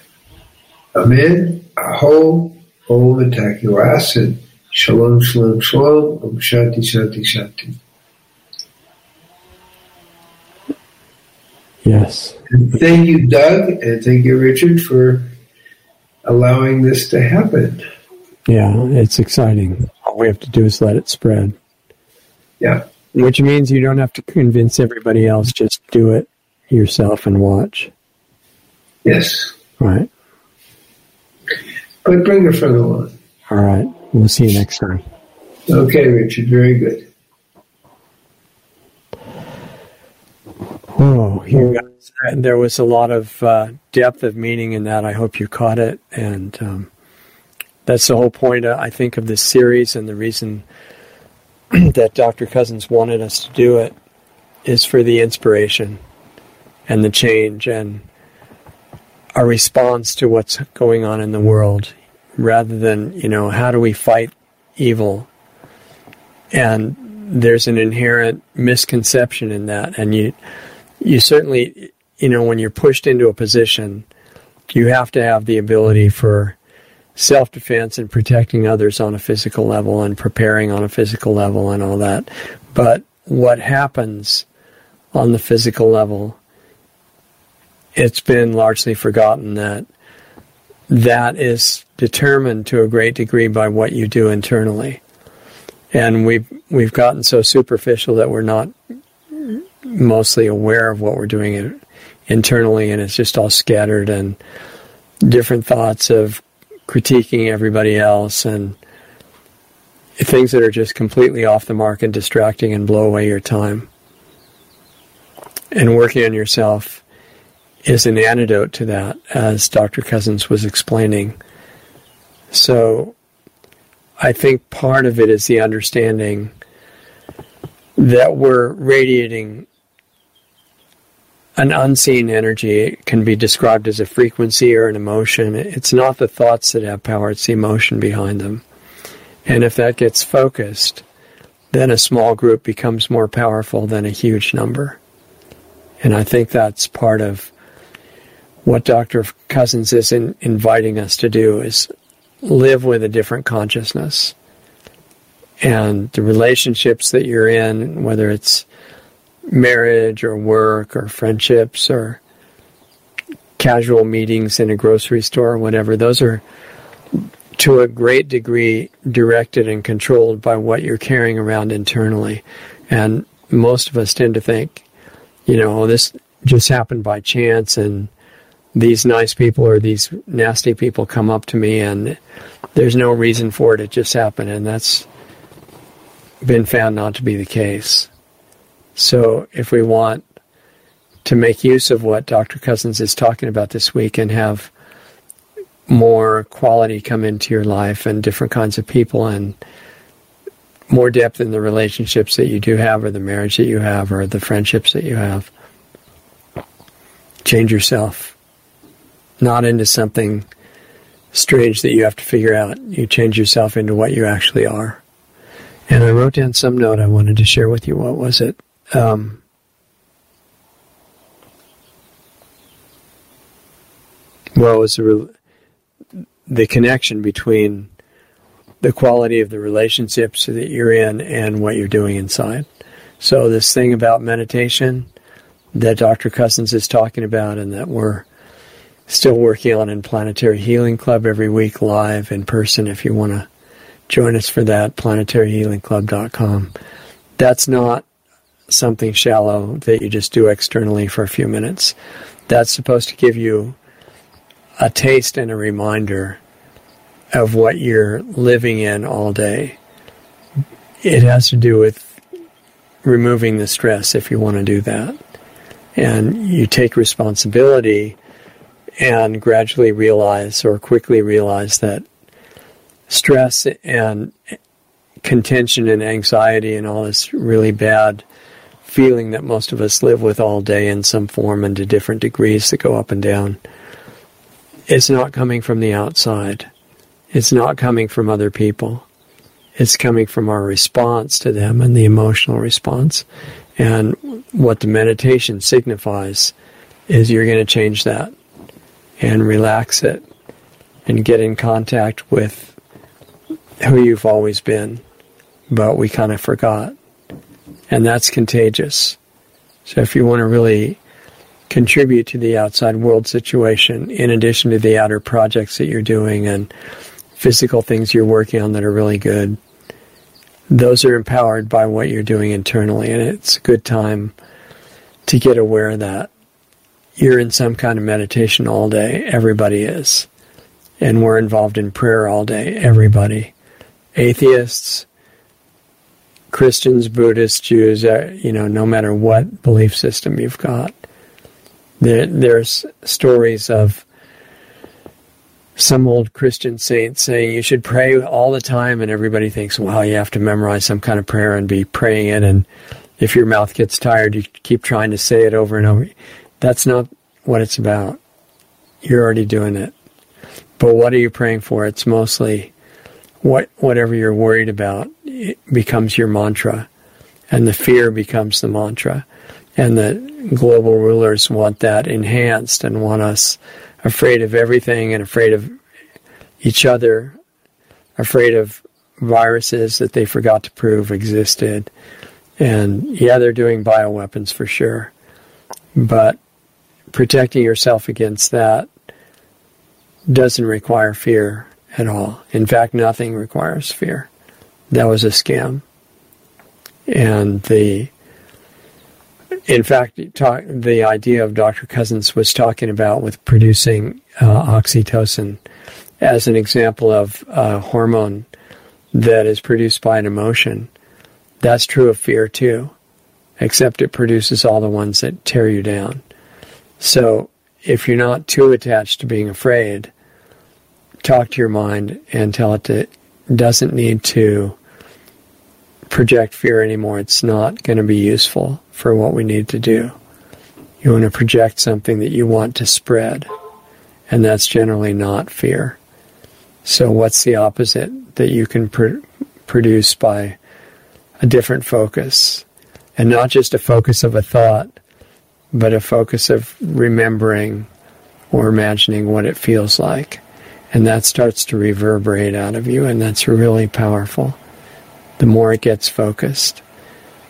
Amen. Aho, Om Attack Shalom, shalom, shalom. Om Shanti, Shanti, Shanti. Yes. And thank you, Doug, and thank you, Richard, for allowing this to happen. Yeah, it's exciting. All we have to do is let it spread. Yeah. Which means you don't have to convince everybody else, just do it yourself and watch. Yes. Right. But bring a friend along. All right. We'll see you next time. Okay, Richard. Very good. Oh, here there was a lot of uh, depth of meaning in that. I hope you caught it, and um, that's the whole point, uh, I think, of this series, and the reason that Dr. Cousens wanted us to do it is for the inspiration and the change and our response to what's going on in the world, rather than you know how do we fight evil, and there's an inherent misconception in that, and you you certainly, you know, when you're pushed into a position, you have to have the ability for self defense and protecting others on a physical level and preparing on a physical level and all that. But what happens on the physical level, it's been largely forgotten that that is determined to a great degree by what you do internally. And we've we've gotten so superficial that we're not mostly aware of what we're doing internally, and it's just all scattered and different thoughts of critiquing everybody else and things that are just completely off the mark and distracting and blow away your time. And working on yourself is an antidote to that, as Dr. Cousens was explaining. So I think part of it is the understanding that we're radiating an unseen energy it can be described as a frequency or an emotion. It's not the thoughts that have power, it's the emotion behind them. And if that gets focused, then a small group becomes more powerful than a huge number. And I think that's part of what Dr. Cousens is in, inviting us to do is live with a different consciousness. And the relationships that you're in, whether it's marriage or work or friendships or casual meetings in a grocery store or whatever, those are to a great degree directed and controlled by what you're carrying around internally. And most of us tend to think, you know, oh, this just happened by chance and these nice people or these nasty people come up to me and there's no reason for it. It just happened. And that's been found not to be the case. So if we want to make use of what Dr. Cousens is talking about this week and have more quality come into your life and different kinds of people and more depth in the relationships that you do have or the marriage that you have or the friendships that you have. Change yourself. Not into something strange that you have to figure out. You change yourself into what you actually are. And I wrote down some note I wanted to share with you. What was it? um, well, it was the, the connection between the quality of the relationships that you're in and what you're doing inside. So this thing about meditation that Dr. Cousens is talking about and that we're still working on in Planetary Healing Club every week live in person if you want to join us for that planetaryhealingclub.com. That's not something shallow that you just do externally for a few minutes. That's supposed to give you a taste and a reminder of what you're living in all day. It has to do with removing the stress if you want to do that. And you take responsibility and gradually realize or quickly realize that stress and contention and anxiety and all this really bad feeling that most of us live with all day in some form and to different degrees that go up and down. It's not coming from the outside. It's not coming from other people. It's coming from our response to them and the emotional response. And what the meditation signifies is you're going to change that and relax it and get in contact with who you've always been, but we kind of forgot and that's contagious. So if you want to really contribute to the outside world situation, in addition to the outer projects that you're doing and physical things you're working on that are really good, those are empowered by what you're doing internally, and it's a good time to get aware of that. You're in some kind of meditation all day. Everybody is. And we're involved in prayer all day. Everybody. Atheists, Christians, Buddhists, Jews, uh, you know, no matter what belief system you've got. There, there's stories of some old Christian saint saying you should pray all the time, and everybody thinks, well, you have to memorize some kind of prayer and be praying it. And if your mouth gets tired, you keep trying to say it over and over. That's not what it's about. You're already doing it. But what are you praying for? It's mostly what whatever you're worried about becomes your mantra, and the fear becomes the mantra. And the global rulers want that enhanced and want us afraid of everything and afraid of each other, afraid of viruses that they forgot to prove existed. And yeah, they're doing bioweapons for sure. But protecting yourself against that doesn't require fear at all. In fact, nothing requires fear. That was a scam. And the in fact, talk, the idea of Dr. Cousens was talking about with producing uh, oxytocin as an example of a hormone that is produced by an emotion. That's true of fear too, except it produces all the ones that tear you down. So if you're not too attached to being afraid, talk to your mind and tell it that it doesn't need to project fear anymore. It's not going to be useful for what we need to do. You want to project something that you want to spread, and that's generally not fear. So, what's the opposite that you can pr- produce by a different focus? And not just a focus of a thought, but a focus of remembering or imagining what it feels like. And that starts to reverberate out of you, and that's really powerful the more it gets focused.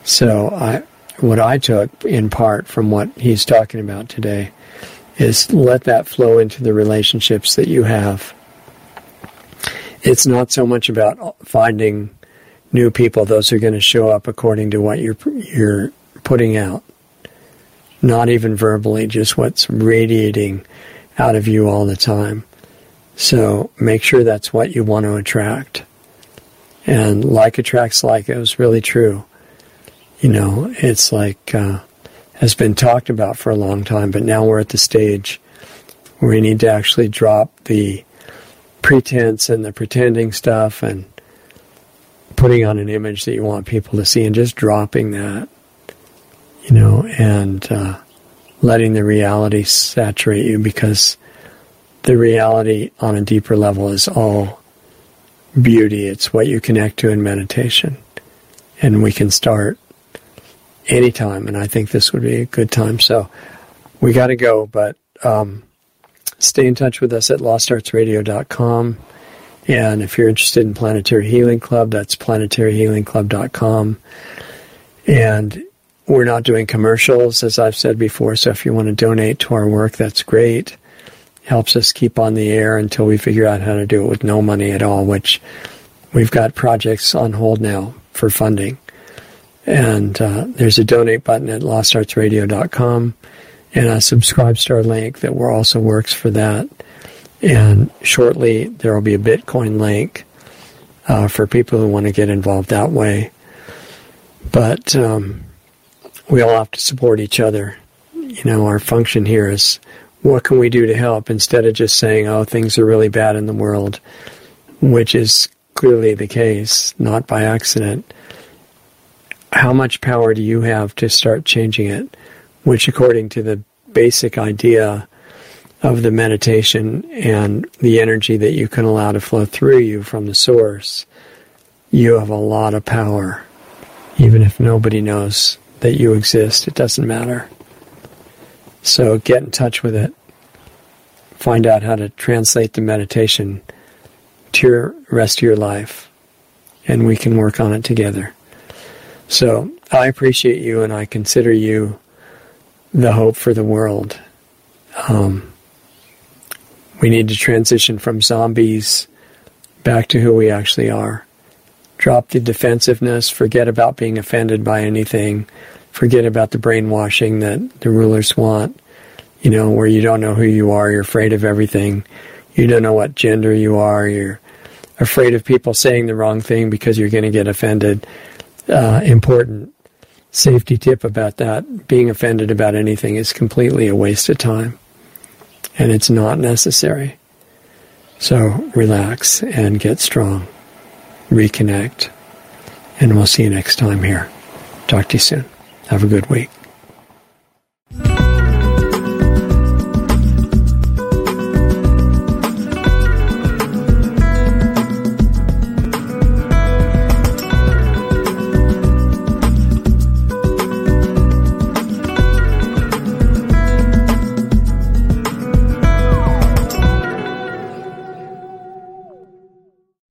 So I, what I took in part from what he's talking about today is let that flow into the relationships that you have. It's not so much about finding new people; those are going to show up according to what you're you're putting out. Not even verbally, just what's radiating out of you all the time. So make sure that's what you want to attract. And like attracts like, it was really true. You know, it's like, uh, has been talked about for a long time, but now we're at the stage where we need to actually drop the pretense and the pretending stuff and putting on an image that you want people to see and just dropping that, you know, and uh, letting the reality saturate you because the reality on a deeper level is all beauty. It's what you connect to in meditation. And we can start anytime. And I think this would be a good time. So we got to go, but um, stay in touch with us at lostartsradio.com. And if you're interested in Planetary Healing Club, that's planetaryhealingclub.com. And we're not doing commercials, as I've said before. So if you want to donate to our work, that's great helps us keep on the air until we figure out how to do it with no money at all, which we've got projects on hold now for funding. And uh, there's a donate button at lostartsradio.com and a subscribe star link that also works for that. And shortly, there will be a Bitcoin link uh, for people who want to get involved that way. But um, we all have to support each other. You know, our function here is what can we do to help instead of just saying, oh, things are really bad in the world, which is clearly the case, not by accident. How much power do you have to start changing it? Which, according to the basic idea of the meditation and the energy that you can allow to flow through you from the source, you have a lot of power. Even if nobody knows that you exist, it doesn't matter. So get in touch with it. Find out how to translate the meditation to your rest of your life, and we can work on it together. So I appreciate you, and I consider you the hope for the world. Um, we need to transition from zombies back to who we actually are. Drop the defensiveness, forget about being offended by anything, forget about the brainwashing that the rulers want, you know, where you don't know who you are, you're afraid of everything, you don't know what gender you are, you're afraid of people saying the wrong thing because you're going to get offended. Uh, important safety tip about that being offended about anything is completely a waste of time and it's not necessary. So relax and get strong, reconnect, and we'll see you next time here. Talk to you soon. Have a good week.